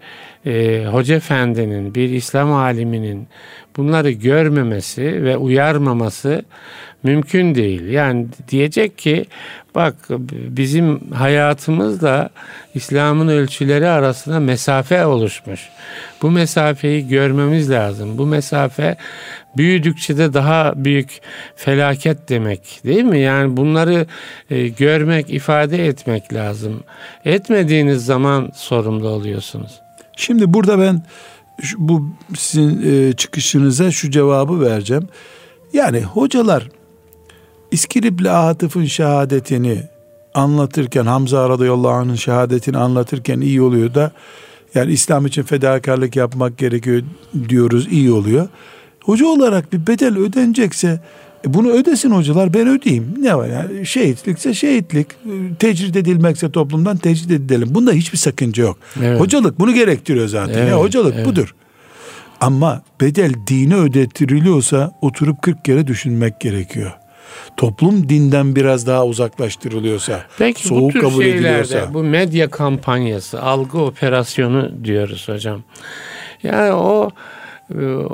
A: e, hoca efendinin, bir İslam aliminin bunları görmemesi ve uyarmaması mümkün değil. Yani diyecek ki bak bizim hayatımızda İslam'ın ölçüleri arasında mesafe oluşmuş. Bu mesafeyi görmemiz lazım. Bu mesafe büyüdükçe de daha büyük felaket demek değil mi? Yani bunları e, görmek, ifade etmek lazım. Etmediğiniz zaman sorumlu oluyorsunuz.
B: Şimdi burada ben bu sizin e, çıkışınıza şu cevabı vereceğim. Yani hocalar İskilipli Atıf'ın şehadetini anlatırken Hamza radıyallahu anh'ın şehadetini anlatırken iyi oluyor da yani İslam için fedakarlık yapmak gerekiyor diyoruz iyi oluyor. Hoca olarak bir bedel ödenecekse e bunu ödesin hocalar ben ödeyeyim. Ne var yani şehitlikse şehitlik, tecrit edilmekse toplumdan tecrit edelim. Bunda hiçbir sakınca yok. Evet. Hocalık bunu gerektiriyor zaten. Evet, ya hocalık evet. budur. Ama bedel dini ödetiriliyorsa oturup 40 kere düşünmek gerekiyor. Toplum dinden biraz daha uzaklaştırılıyorsa,
A: Peki, soğuk bu tür kabul ediliyorsa. Bu medya kampanyası, algı operasyonu diyoruz hocam. Yani o e,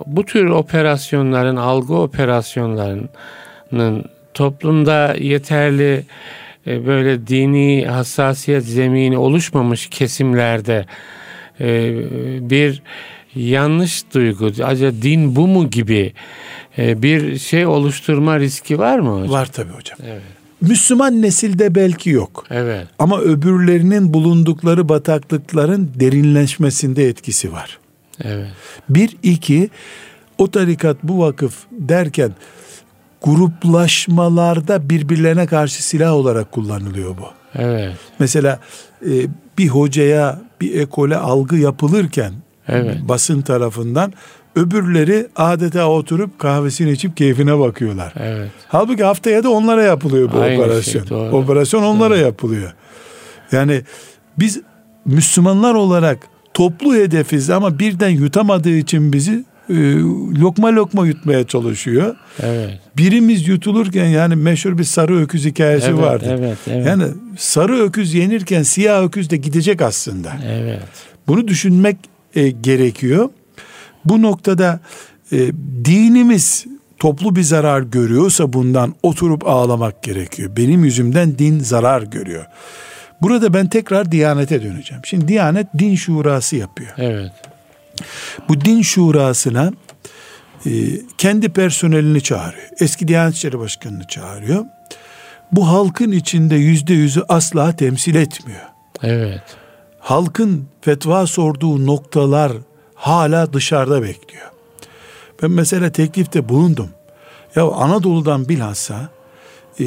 A: bu tür operasyonların, algı operasyonlarının toplumda yeterli e, böyle dini hassasiyet zemini oluşmamış kesimlerde e, bir yanlış duygu, acaba din bu mu gibi bir şey oluşturma riski var mı hocam?
B: Var tabii hocam. Evet. Müslüman nesilde belki yok.
A: Evet.
B: Ama öbürlerinin bulundukları bataklıkların derinleşmesinde etkisi var.
A: Evet.
B: Bir, iki, o tarikat bu vakıf derken gruplaşmalarda birbirlerine karşı silah olarak kullanılıyor bu.
A: Evet.
B: Mesela e, bir hocaya, bir ekole algı yapılırken evet. basın tarafından öbürleri adeta oturup kahvesini içip keyfine bakıyorlar.
A: Evet.
B: Halbuki haftaya da onlara yapılıyor bu Aynı şey, operasyon. Şey, doğru. Operasyon onlara doğru. yapılıyor. Yani biz Müslümanlar olarak toplu hedefiz ama birden yutamadığı için bizi e, lokma lokma yutmaya çalışıyor.
A: Evet.
B: Birimiz yutulurken yani meşhur bir sarı öküz hikayesi
A: evet,
B: vardı.
A: Evet, evet.
B: Yani sarı öküz yenirken siyah öküz de gidecek aslında.
A: Evet.
B: Bunu düşünmek e, gerekiyor. Bu noktada e, dinimiz toplu bir zarar görüyorsa bundan oturup ağlamak gerekiyor. Benim yüzümden din zarar görüyor. Burada ben tekrar Diyanet'e döneceğim. Şimdi Diyanet din şurası yapıyor.
A: Evet.
B: Bu din şurasına e, kendi personelini çağırıyor. Eski Diyanet İşleri Başkanı'nı çağırıyor. Bu halkın içinde yüzde yüzü asla temsil etmiyor.
A: Evet.
B: Halkın fetva sorduğu noktalar hala dışarıda bekliyor. Ben mesela teklifte bulundum. Ya Anadolu'dan bilhassa e,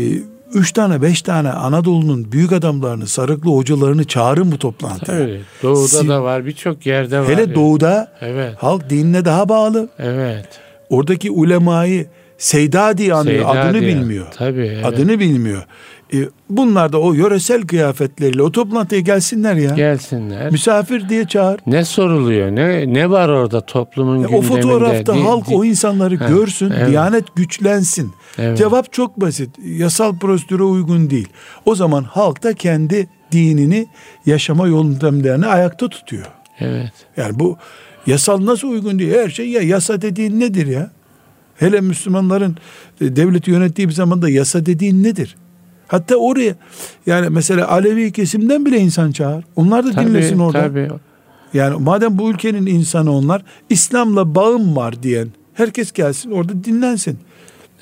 B: üç tane beş tane Anadolu'nun büyük adamlarını, sarıklı hocalarını çağırın bu toplantıya.
A: Evet, doğuda Siz, da var, birçok yerde var.
B: Hele yani. doğuda
A: evet.
B: halk dinine daha bağlı.
A: Evet.
B: Oradaki ulemayı Seyda diye anlıyor. Seyda adını diye. bilmiyor.
A: Tabii. Evet.
B: Adını bilmiyor. E, bunlar da o yöresel kıyafetleriyle o toplantıya gelsinler ya.
A: Gelsinler.
B: Misafir diye çağır.
A: Ne soruluyor? Ne ne var orada toplumun e, gündeminde?
B: O fotoğrafta halk o insanları ha, görsün. Evet. Diyanet güçlensin. Evet. Cevap çok basit. Yasal prosedüre uygun değil. O zaman halk da kendi dinini yaşama yolundalarını ayakta tutuyor.
A: Evet.
B: Yani bu yasal nasıl uygun değil? Her şey ya yasa dediğin nedir ya? Hele Müslümanların e, devleti yönettiği bir zamanda yasa dediğin nedir? Hatta oraya yani mesela Alevi kesimden bile insan çağır. Onlar da tabii, dinlesin orada. Tabii. Yani madem bu ülkenin insanı onlar İslam'la bağım var diyen herkes gelsin orada dinlensin.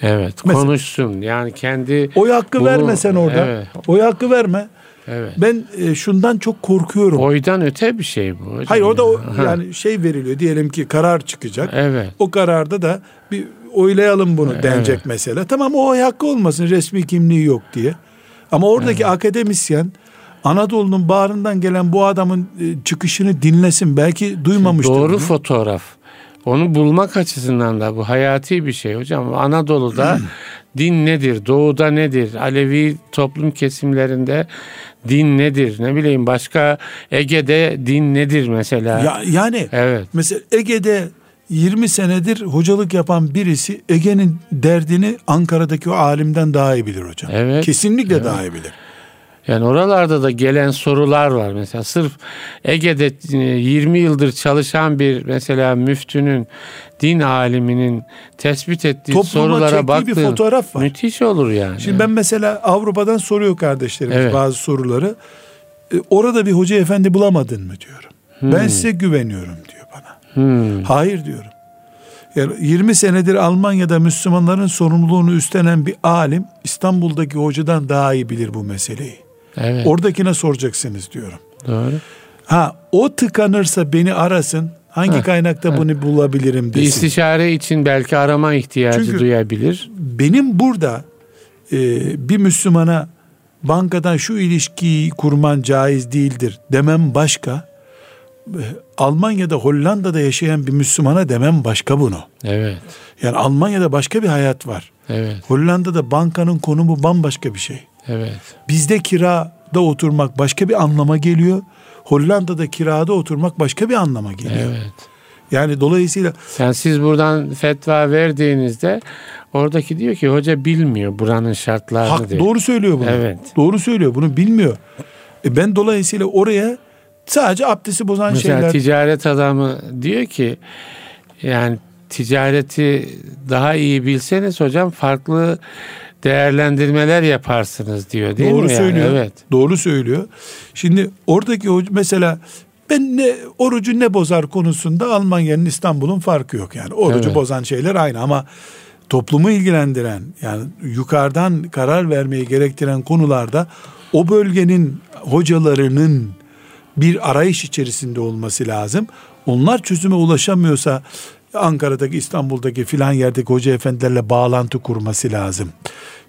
A: Evet Mesela, konuşsun yani kendi
B: oy hakkı bunu, verme sen orada. Evet. Oy hakkı verme. Evet. Ben e, şundan çok korkuyorum.
A: Oydan öte bir şey bu.
B: Hayır orada o, yani şey veriliyor diyelim ki karar çıkacak. Evet. O kararda da bir oylayalım bunu evet. denecek mesela. Tamam o oy hakkı olmasın resmi kimliği yok diye. Ama oradaki evet. akademisyen Anadolu'nun bağrından gelen bu adamın e, çıkışını dinlesin. Belki duymamıştır.
A: Doğru bunu. fotoğraf. Onu bulmak açısından da bu hayati bir şey hocam. Anadolu'da din nedir? Doğuda nedir? Alevi toplum kesimlerinde din nedir? Ne bileyim başka Ege'de din nedir mesela?
B: Ya, yani evet. mesela Ege'de 20 senedir hocalık yapan birisi Ege'nin derdini Ankara'daki o alimden daha iyi bilir hocam. Evet. Kesinlikle evet. daha iyi bilir.
A: Yani oralarda da gelen sorular var. Mesela sırf Ege'de 20 e, yıldır çalışan bir mesela müftünün, din aliminin tespit ettiği Topluma sorulara baktığın bir fotoğraf var. müthiş olur yani.
B: Şimdi ben mesela Avrupa'dan soruyor kardeşlerimiz evet. bazı soruları. E, orada bir hoca efendi bulamadın mı diyorum. Hmm. Ben size güveniyorum diyor. Hmm. Hayır diyorum. Yani 20 senedir Almanya'da Müslümanların sorumluluğunu üstlenen bir alim İstanbul'daki hocadan daha iyi bilir bu meseleyi. Evet. Oradakine soracaksınız diyorum.
A: Doğru.
B: Ha o tıkanırsa beni arasın. Hangi ha, kaynakta ha. bunu bulabilirim desin.
A: Bir istişare için belki arama ihtiyacı Çünkü duyabilir.
B: Benim burada e, bir Müslümana bankadan şu ilişkiyi kurman caiz değildir demem başka. Almanya'da Hollanda'da yaşayan bir Müslümana demem başka bunu.
A: Evet.
B: Yani Almanya'da başka bir hayat var.
A: Evet.
B: Hollanda'da bankanın konumu bambaşka bir şey.
A: Evet.
B: Bizde kirada oturmak başka bir anlama geliyor. Hollanda'da kirada oturmak başka bir anlama geliyor.
A: Evet.
B: Yani dolayısıyla
A: sen siz buradan fetva verdiğinizde oradaki diyor ki hoca bilmiyor buranın şartlarını Hak, diyor.
B: Doğru söylüyor bunu. Evet. Doğru söylüyor. Bunu bilmiyor. E ben dolayısıyla oraya sadece abdesti bozan Mesela şeyler.
A: ticaret adamı diyor ki yani ticareti daha iyi bilseniz hocam farklı değerlendirmeler yaparsınız diyor değil
B: Doğru
A: mi?
B: Doğru söylüyor. Yani? Evet. Doğru söylüyor. Şimdi oradaki mesela ben ne orucu ne bozar konusunda Almanya'nın İstanbul'un farkı yok yani. Orucu evet. bozan şeyler aynı ama toplumu ilgilendiren yani yukarıdan karar vermeyi gerektiren konularda o bölgenin hocalarının bir arayış içerisinde olması lazım. Onlar çözüme ulaşamıyorsa Ankara'daki, İstanbul'daki filan yerdeki hoca efendilerle bağlantı kurması lazım.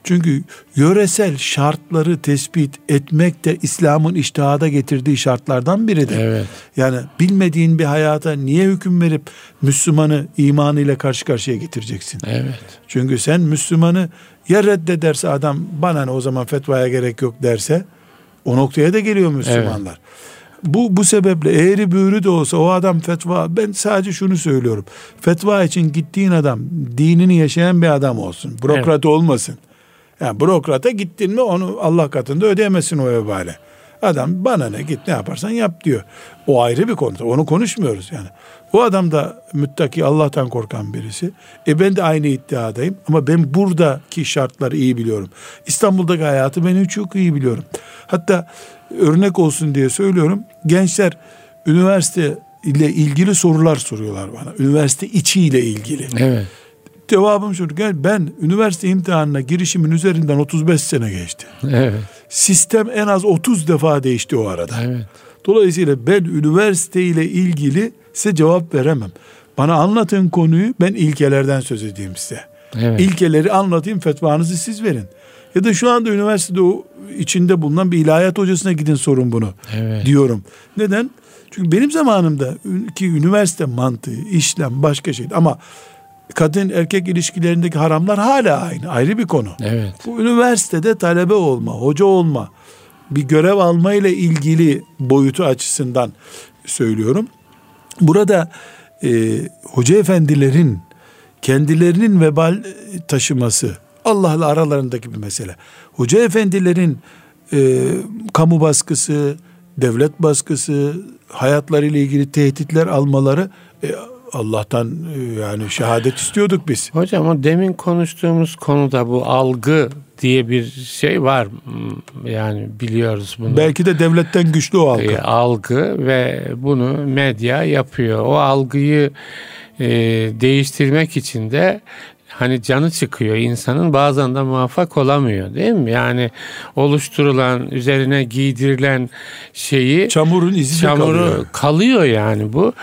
B: Çünkü yöresel şartları tespit etmek de İslam'ın iştihada getirdiği şartlardan biridir.
A: Evet.
B: Yani bilmediğin bir hayata niye hüküm verip Müslümanı imanıyla karşı karşıya getireceksin?
A: Evet.
B: Çünkü sen Müslümanı ya reddederse adam bana ne o zaman fetvaya gerek yok derse o noktaya da geliyor Müslümanlar. Evet. Bu, bu sebeple eğri büğrü de olsa o adam fetva ben sadece şunu söylüyorum. Fetva için gittiğin adam dinini yaşayan bir adam olsun. Bürokrat evet. olmasın. Yani bürokrata gittin mi onu Allah katında ödeyemezsin o vebale. Adam bana ne git ne yaparsan yap diyor. O ayrı bir konu. Onu konuşmuyoruz yani. O adam da müttaki Allah'tan korkan birisi. E ben de aynı iddiadayım ama ben buradaki şartları iyi biliyorum. İstanbul'daki hayatı ben çok iyi biliyorum. Hatta örnek olsun diye söylüyorum. Gençler üniversite ile ilgili sorular soruyorlar bana. Üniversite içi ile ilgili.
A: Evet.
B: Cevabım şu. Gel ben üniversite imtihanına girişimin üzerinden 35 sene geçti.
A: Evet.
B: Sistem en az 30 defa değişti o arada.
A: Evet.
B: Dolayısıyla ben üniversite ile ilgili size cevap veremem. Bana anlatın konuyu ben ilkelerden söz edeyim size. Evet. İlkeleri anlatayım fetvanızı siz verin. Ya da şu anda üniversitede o içinde bulunan bir ilahiyat hocasına gidin sorun bunu evet. diyorum. Neden? Çünkü benim zamanımda ki üniversite mantığı, işlem başka şey ama kadın erkek ilişkilerindeki haramlar hala aynı. Ayrı bir konu.
A: Evet.
B: Bu üniversitede talebe olma, hoca olma, bir görev alma ile ilgili boyutu açısından söylüyorum. Burada e, hoca efendilerin kendilerinin vebal taşıması Allah'la aralarındaki bir mesele. Hoca efendilerin e, kamu baskısı, devlet baskısı, hayatlarıyla ilgili tehditler almaları e, Allah'tan e, yani şehadet istiyorduk biz.
A: Hocam o demin konuştuğumuz konuda bu algı diye bir şey var. Yani biliyoruz bunu.
B: Belki de devletten güçlü o algı. E,
A: algı ve bunu medya yapıyor. O algıyı e, değiştirmek için de hani canı çıkıyor insanın bazen de muvaffak olamıyor değil mi? Yani oluşturulan üzerine giydirilen şeyi
B: çamurun izi çamuru kalıyor.
A: kalıyor yani bu.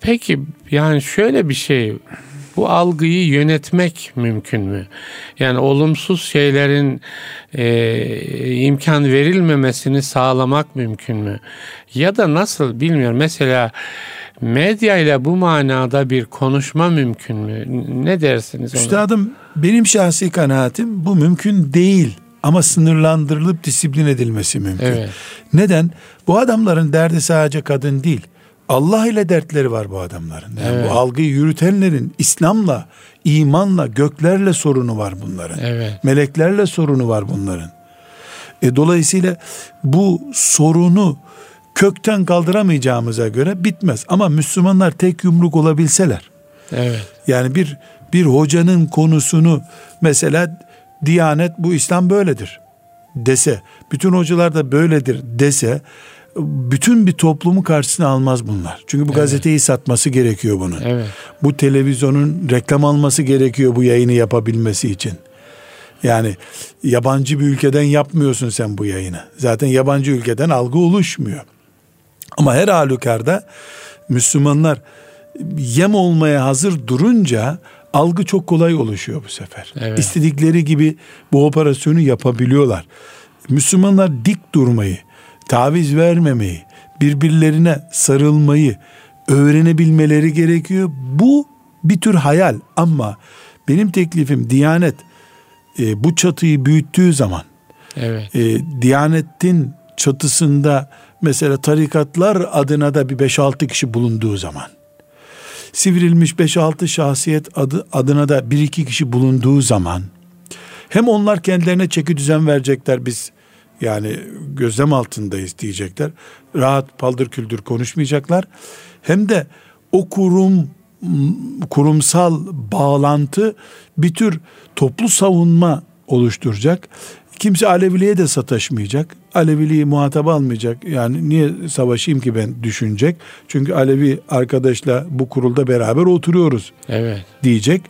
A: Peki yani şöyle bir şey bu algıyı yönetmek mümkün mü? Yani olumsuz şeylerin e, imkan verilmemesini sağlamak mümkün mü? Ya da nasıl bilmiyorum. Mesela medya ile bu manada bir konuşma mümkün mü? Ne dersiniz?
B: Ona? Üstadım benim şahsi kanaatim bu mümkün değil ama sınırlandırılıp disiplin edilmesi mümkün. Evet. Neden? Bu adamların derdi sadece kadın değil. Allah ile dertleri var bu adamların. Yani evet. Bu algıyı yürütenlerin İslam'la, imanla, göklerle sorunu var bunların. Evet. Meleklerle sorunu var bunların. E, dolayısıyla bu sorunu kökten kaldıramayacağımıza göre bitmez. Ama Müslümanlar tek yumruk olabilseler. Evet. Yani bir bir hocanın konusunu mesela Diyanet bu İslam böyledir dese, bütün hocalar da böyledir dese bütün bir toplumu karşısına almaz bunlar. Çünkü bu evet. gazeteyi satması gerekiyor bunun. Evet. Bu televizyonun reklam alması gerekiyor bu yayını yapabilmesi için. Yani yabancı bir ülkeden yapmıyorsun sen bu yayını. Zaten yabancı ülkeden algı oluşmuyor. Ama her halükarda Müslümanlar yem olmaya hazır durunca algı çok kolay oluşuyor bu sefer. Evet. İstedikleri gibi bu operasyonu yapabiliyorlar. Müslümanlar dik durmayı, taviz vermemeyi, birbirlerine sarılmayı öğrenebilmeleri gerekiyor. Bu bir tür hayal ama benim teklifim Diyanet e, bu çatıyı büyüttüğü zaman evet. e, Diyanet'in çatısında mesela tarikatlar adına da bir 5-6 kişi bulunduğu zaman sivrilmiş 5-6 şahsiyet adı, adına da 1-2 kişi bulunduğu zaman hem onlar kendilerine çeki düzen verecekler biz yani gözlem altındayız diyecekler. Rahat paldır küldür konuşmayacaklar. Hem de o kurum kurumsal bağlantı bir tür toplu savunma oluşturacak. Kimse Aleviliğe de sataşmayacak. Aleviliği muhatap almayacak. Yani niye savaşayım ki ben düşünecek. Çünkü Alevi arkadaşla bu kurulda beraber oturuyoruz. Evet. Diyecek.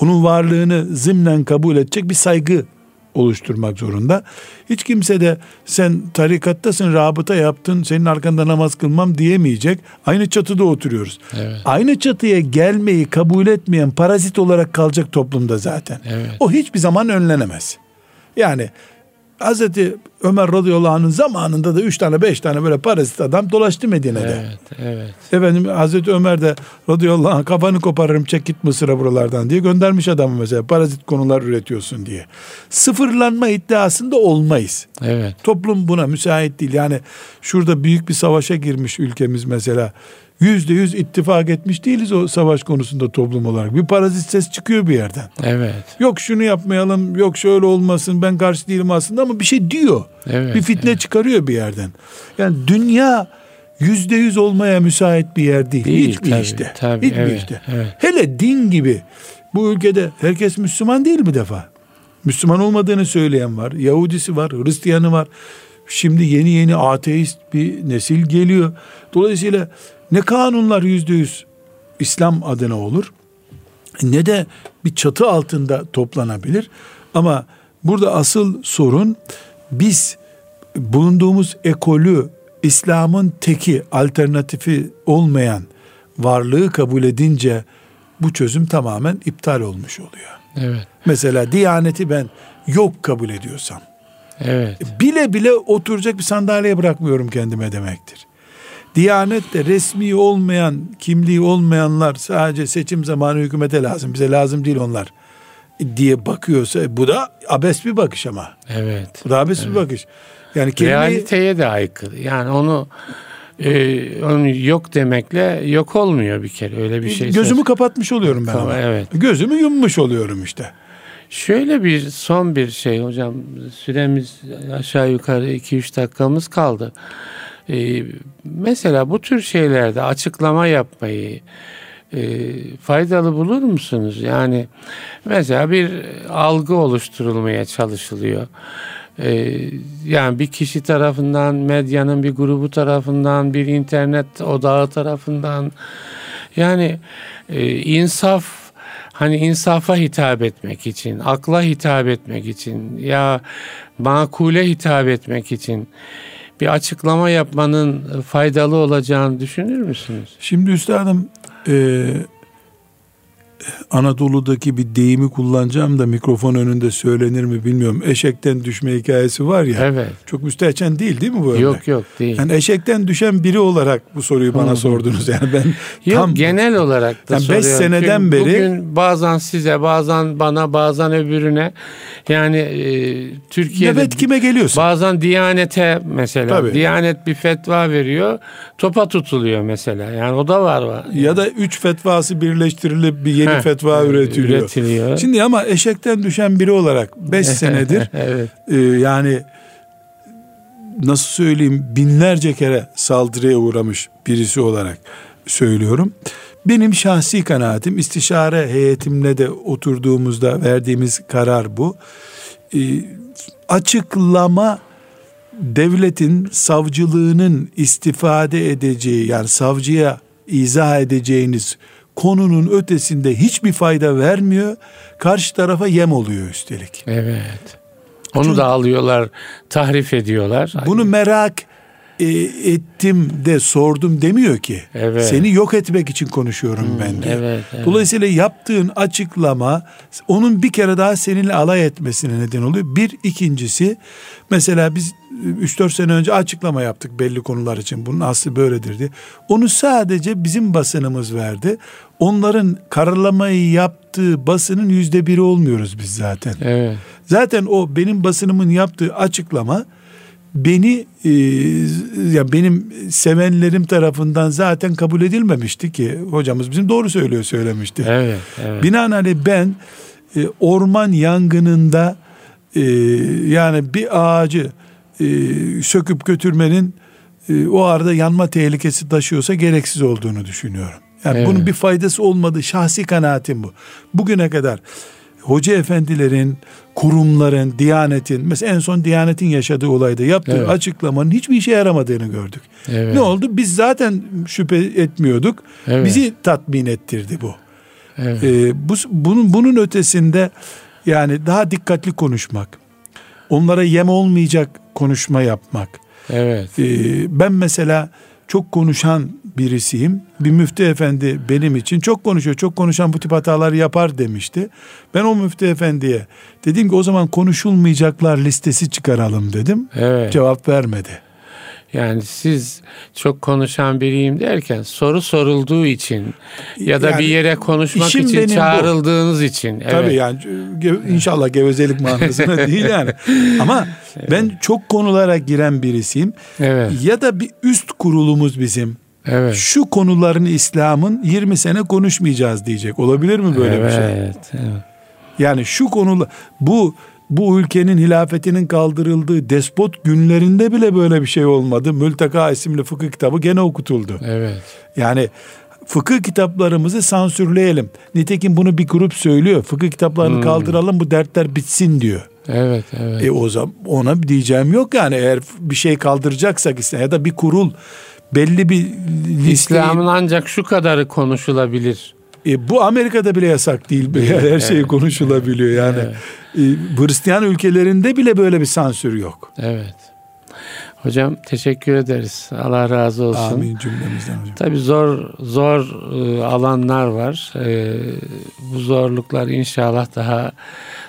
B: Onun varlığını zımnen kabul edecek bir saygı oluşturmak zorunda. Hiç kimse de sen tarikattasın, rabıta yaptın, senin arkanda namaz kılmam diyemeyecek. Aynı çatıda oturuyoruz. Evet. Aynı çatıya gelmeyi kabul etmeyen parazit olarak kalacak toplumda zaten. Evet. O hiçbir zaman önlenemez. Yani Hazreti Ömer radıyallahu anh'ın zamanında da üç tane beş tane böyle parazit adam dolaştı Medine'de. Evet, evet. Efendim Hazreti Ömer de radıyallahu anh kafanı koparırım çek git Mısır'a buralardan diye göndermiş adamı mesela parazit konular üretiyorsun diye. Sıfırlanma iddiasında olmayız. Evet. Toplum buna müsait değil. Yani şurada büyük bir savaşa girmiş ülkemiz mesela yüzde yüz ittifak etmiş değiliz o savaş konusunda toplum olarak. Bir parazit ses çıkıyor bir yerden. Evet. Yok şunu yapmayalım, yok şöyle olmasın, ben karşı değilim aslında ama bir şey diyor. Evet, bir fitne evet. çıkarıyor bir yerden. Yani dünya yüzde yüz olmaya müsait bir yer değil. değil Hiçbir tabii, işte. Tabii, Hiçbir evet, işte. Evet. Hele din gibi bu ülkede herkes Müslüman değil bir defa. Müslüman olmadığını söyleyen var. Yahudisi var, Hristiyanı var. Şimdi yeni yeni ateist bir nesil geliyor. Dolayısıyla ne kanunlar yüzde yüz İslam adına olur ne de bir çatı altında toplanabilir. Ama burada asıl sorun biz bulunduğumuz ekolü İslam'ın teki alternatifi olmayan varlığı kabul edince bu çözüm tamamen iptal olmuş oluyor. Evet. Mesela Diyaneti ben yok kabul ediyorsam. Evet. Bile bile oturacak bir sandalye bırakmıyorum kendime demektir. Diyanet de resmi olmayan, kimliği olmayanlar sadece seçim zamanı hükümete lazım. Bize lazım değil onlar diye bakıyorsa bu da abes bir bakış ama. Evet. Bu da abes evet. bir bakış.
A: Yani kelimeyi... realiteye de aykırı. Yani onu e, onu yok demekle yok olmuyor bir kere öyle bir şey.
B: Gözümü söz. kapatmış oluyorum ben ama. Evet. Gözümü yummuş oluyorum işte.
A: Şöyle bir son bir şey hocam süremiz aşağı yukarı 2-3 dakikamız kaldı. Ee, mesela bu tür şeylerde açıklama yapmayı e, faydalı bulur musunuz? Yani mesela bir algı oluşturulmaya çalışılıyor. E, yani bir kişi tarafından, medyanın bir grubu tarafından, bir internet odağı tarafından yani e, insaf hani insafa hitap etmek için, akla hitap etmek için ya makule hitap etmek için bir açıklama yapmanın faydalı olacağını düşünür müsünüz?
B: Şimdi üstadım e, Anadolu'daki bir deyimi kullanacağım da mikrofon önünde söylenir mi bilmiyorum. Eşekten düşme hikayesi var ya.
A: Evet.
B: Çok müstehcen değil değil mi bu örnek?
A: Yok yok değil.
B: Yani eşekten düşen biri olarak bu soruyu bana sordunuz. Yani ben
A: yok, tam genel olarak da yani
B: soruyorum. 5 seneden Çünkü beri
A: bugün bazen size, bazen bana, bazen öbürüne yani e, Türkiye'de
B: Evet kime geliyorsa.
A: Bazen Diyanete mesela. Tabii. Diyanet bir fetva veriyor. Topa tutuluyor mesela. Yani o da var var.
B: Ya da üç fetvası birleştirilip bir yeni Heh, fetva üretiliyor. üretiliyor. Şimdi ama eşekten düşen biri olarak 5 senedir evet. e, yani nasıl söyleyeyim binlerce kere saldırıya uğramış birisi olarak söylüyorum. Benim şahsi kanaatim istişare heyetimle de oturduğumuzda verdiğimiz karar bu. E, açıklama devletin savcılığının istifade edeceği yani savcıya izah edeceğiniz konunun ötesinde hiçbir fayda vermiyor. Karşı tarafa yem oluyor üstelik.
A: Evet. Onu Çünkü, da alıyorlar, tahrif ediyorlar.
B: Bunu merak e, ettim de sordum demiyor ki. Evet. Seni yok etmek için konuşuyorum hmm, ben diyor. Evet, evet. Dolayısıyla yaptığın açıklama onun bir kere daha seninle alay etmesine neden oluyor. Bir ikincisi mesela biz 3-4 sene önce açıklama yaptık belli konular için. Bunun aslı böyledir diye. Onu sadece bizim basınımız verdi. Onların karalamayı yaptığı basının yüzde biri olmuyoruz biz zaten. Evet. Zaten o benim basınımın yaptığı açıklama beni e, ya benim sevenlerim tarafından zaten kabul edilmemişti ki hocamız bizim doğru söylüyor söylemişti. Evet, evet. Binaenaleyh ben e, orman yangınında e, yani bir ağacı e, söküp götürmenin e, o arada yanma tehlikesi taşıyorsa gereksiz olduğunu düşünüyorum. Yani evet. bunun bir faydası olmadığı şahsi kanaatim bu. Bugüne kadar hoca efendilerin, kurumların, diyanetin, mesela en son diyanetin yaşadığı olayda yaptığı evet. açıklamanın hiçbir işe yaramadığını gördük. Evet. Ne oldu? Biz zaten şüphe etmiyorduk. Evet. Bizi tatmin ettirdi bu. Evet. Ee, bu bunun bunun ötesinde yani daha dikkatli konuşmak, onlara yem olmayacak konuşma yapmak. Evet. Ee, ben mesela çok konuşan birisiyim. Bir müftü efendi benim için çok konuşuyor. Çok konuşan bu tip hatalar yapar demişti. Ben o müftü efendiye dedim ki o zaman konuşulmayacaklar listesi çıkaralım dedim. Evet. Cevap vermedi.
A: Yani siz çok konuşan biriyim derken soru sorulduğu için ya da yani, bir yere konuşmak için çağrıldığınız bu. için.
B: Evet. Tabii yani inşallah gevezelik manasına değil yani. Ama evet. ben çok konulara giren birisiyim. Evet. Ya da bir üst kurulumuz bizim. Evet. Şu konularını İslam'ın 20 sene konuşmayacağız diyecek. Olabilir mi böyle evet, bir şey? Evet. Yani şu konular bu bu ülkenin hilafetinin kaldırıldığı despot günlerinde bile böyle bir şey olmadı. Mülteka isimli fıkıh kitabı gene okutuldu. Evet. Yani fıkıh kitaplarımızı sansürleyelim. Nitekim bunu bir grup söylüyor. Fıkıh kitaplarını hmm. kaldıralım bu dertler bitsin diyor. Evet, evet. E o zaman ona diyeceğim yok yani eğer bir şey kaldıracaksak ya da bir kurul belli bir
A: listeyi... İslam'ın ancak şu kadarı konuşulabilir.
B: E, bu Amerika'da bile yasak değil. Her şey konuşulabiliyor yani. Evet. E, Hristiyan ülkelerinde bile böyle bir sansür yok.
A: Evet. Hocam teşekkür ederiz. Allah razı olsun.
B: Amin cümlemizden hocam.
A: Tabii zor zor e, alanlar var. E, bu zorluklar inşallah daha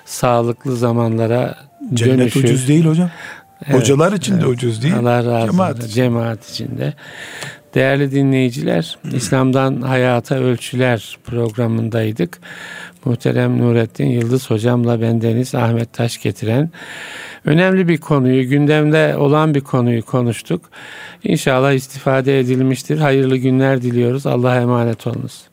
A: sağlıklı zamanlara
B: Cennet dönüşür. ucuz değil hocam. Evet, Hocalar için evet. de ucuz değil.
A: Allah razı Cemaat olsun. Cemaat içinde. Değerli dinleyiciler, İslam'dan Hayata Ölçüler programındaydık. Muhterem Nurettin Yıldız hocamla bendeniz Ahmet Taş getiren önemli bir konuyu, gündemde olan bir konuyu konuştuk. İnşallah istifade edilmiştir. Hayırlı günler diliyoruz. Allah'a emanet olunuz.